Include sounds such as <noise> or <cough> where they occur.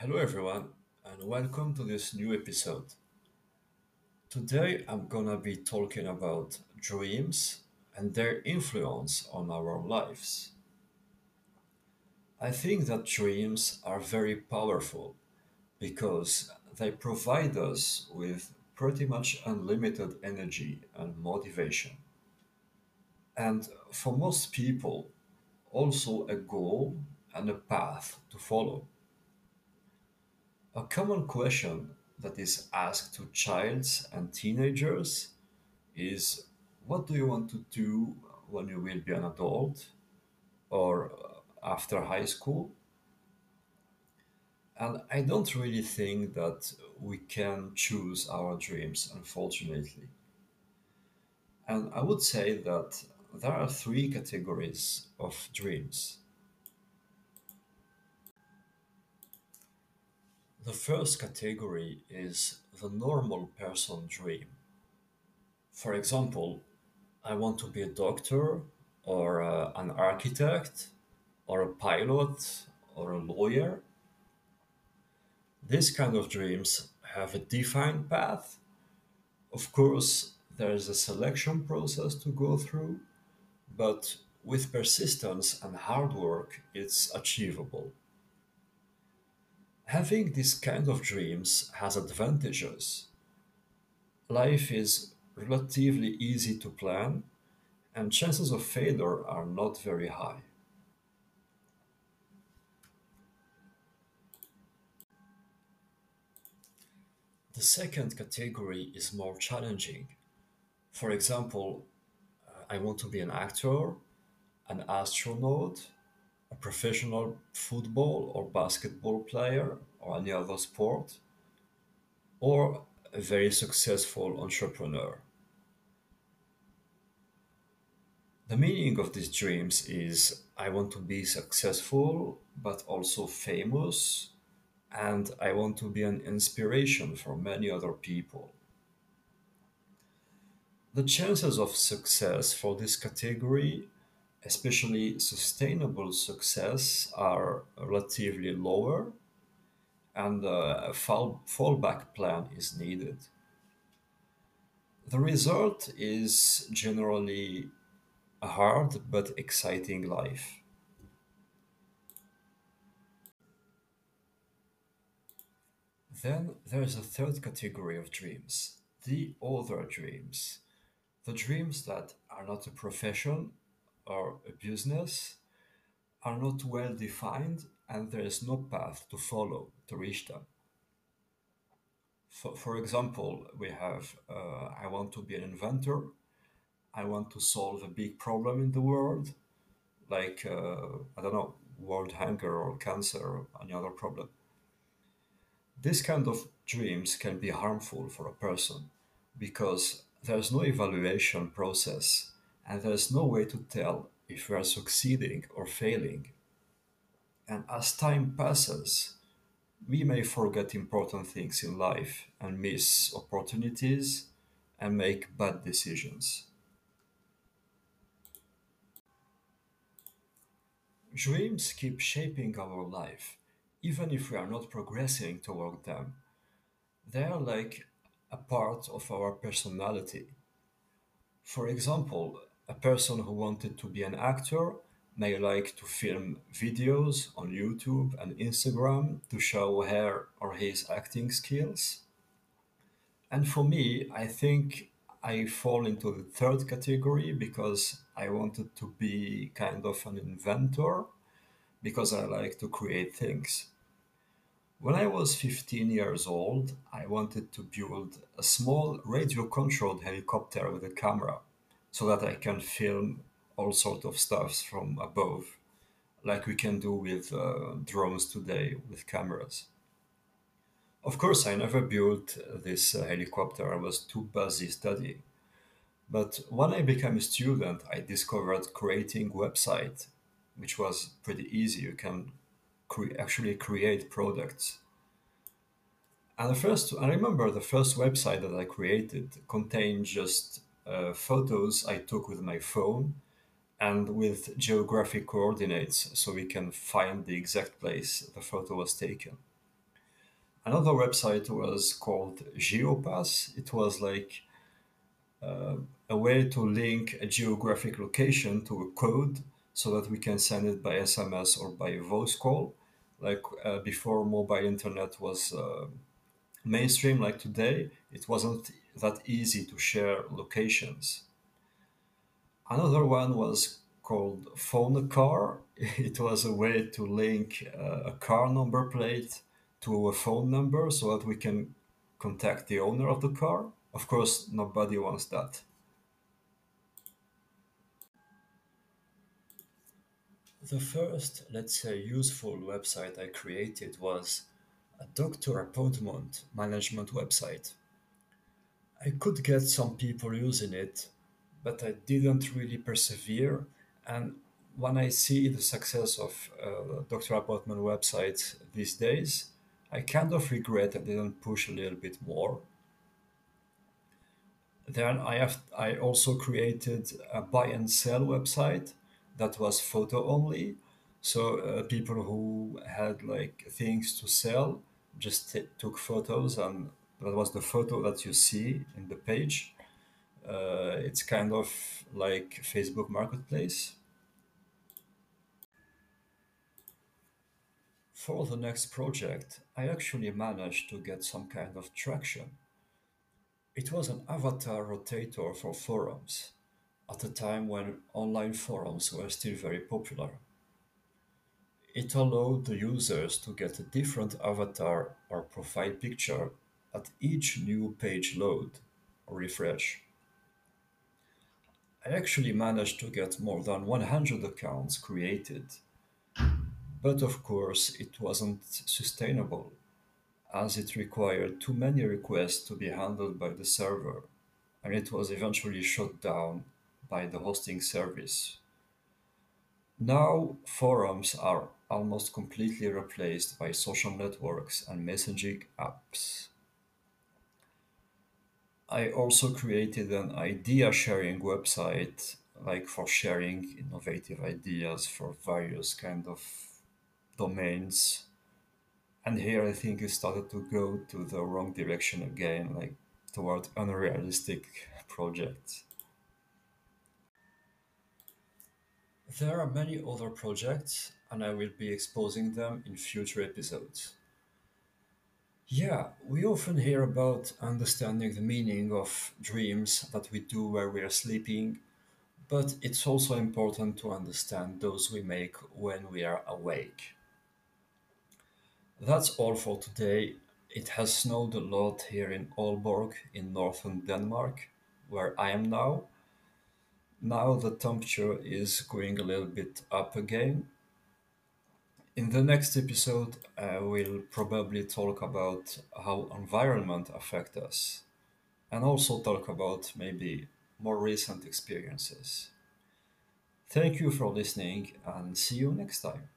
Hello, everyone, and welcome to this new episode. Today, I'm gonna be talking about dreams and their influence on our lives. I think that dreams are very powerful because they provide us with pretty much unlimited energy and motivation. And for most people, also a goal and a path to follow. A common question that is asked to childs and teenagers is what do you want to do when you will be an adult or uh, after high school? And I don't really think that we can choose our dreams, unfortunately. And I would say that there are three categories of dreams. The first category is the normal person dream. For example, I want to be a doctor or uh, an architect or a pilot or a lawyer. These kind of dreams have a defined path. Of course, there is a selection process to go through, but with persistence and hard work, it's achievable. Having this kind of dreams has advantages. Life is relatively easy to plan, and chances of failure are not very high. The second category is more challenging. For example, uh, I want to be an actor, an astronaut, a professional football or basketball player, or any other sport, or a very successful entrepreneur. The meaning of these dreams is I want to be successful, but also famous, and I want to be an inspiration for many other people. The chances of success for this category, especially sustainable success, are relatively lower, and a fall, fallback plan is needed. The result is generally a hard but exciting life. Then there is a third category of dreams the other dreams. The dreams that are not a profession or a business, are not well defined, and there is no path to follow to reach them. For, for example, we have uh, I want to be an inventor, I want to solve a big problem in the world, like, uh, I don't know, world hunger or cancer or any other problem. This kind of dreams can be harmful for a person because there's no evaluation process and there's no way to tell if we are succeeding or failing. And as time passes, we may forget important things in life and miss opportunities and make bad decisions. Dreams keep shaping our life, even if we are not progressing toward them. They are like a part of our personality. For example, a person who wanted to be an actor may like to film videos on YouTube and Instagram to show her or his acting skills. And for me, I think I fall into the third category because I wanted to be kind of an inventor because I like to create things. When I was 15 years old, I wanted to build a small radio controlled helicopter with a camera so that I can film all sort of stuffs from above, like we can do with uh, drones today with cameras. Of course, I never built this uh, helicopter. I was too busy studying. But when I became a student, I discovered creating website, which was pretty easy. You can cre- actually create products. And the first, I remember the first website that I created contained just uh, photos I took with my phone and with geographic coordinates so we can find the exact place the photo was taken. Another website was called GeoPass. It was like a way to link a geographic location to a code so that we can send it by SMS or by voice call. Like uh, before mobile internet was uh, mainstream, like today, it wasn't that easy to share locations. Another one was called Phone Car. <laughs> It was a way to link uh, a car number plate to a phone number so that we can contact the owner of the car. Of course, nobody wants that. The first, let's say, useful website I created was a doctor appointment management website. I could get some people using it, but I didn't really persevere. And when I see the success of uh, doctor appointment websites these days, I kind of regret I didn't push a little bit more. Then I have I also created a buy and sell website that was photo only. So uh, people who had like things to sell just t- took photos, and that was the photo that you see in the page. Uh, it's kind of like Facebook Marketplace. For the next project, I actually managed to get some kind of traction. It was an avatar rotator for forums at a time when online forums were still very popular. It allowed the users to get a different avatar or profile picture at each new page load or refresh. I actually managed to get more than 100 accounts created, but of course it wasn't sustainable as it required too many requests to be handled by the server, and it was eventually shut down by the hosting service. Now, forums are almost completely replaced by social networks and messaging apps. I also created an idea sharing website, like for sharing innovative ideas for various kind of domains. And here I think it started to go to the wrong direction again, like toward unrealistic projects. There are many other projects, and I will be exposing them in future episodes. Yeah, we often hear about understanding the meaning of dreams that we do while we are sleeping, but it's also important to understand those we make when we are awake. That's all for today. It has snowed a lot here in Aalborg in northern Denmark, where I am now. Now the temperature is going a little bit up again. In the next episode, I will probably talk about how environment affect us and also talk about maybe more recent experiences. Thank you for listening and see you next time.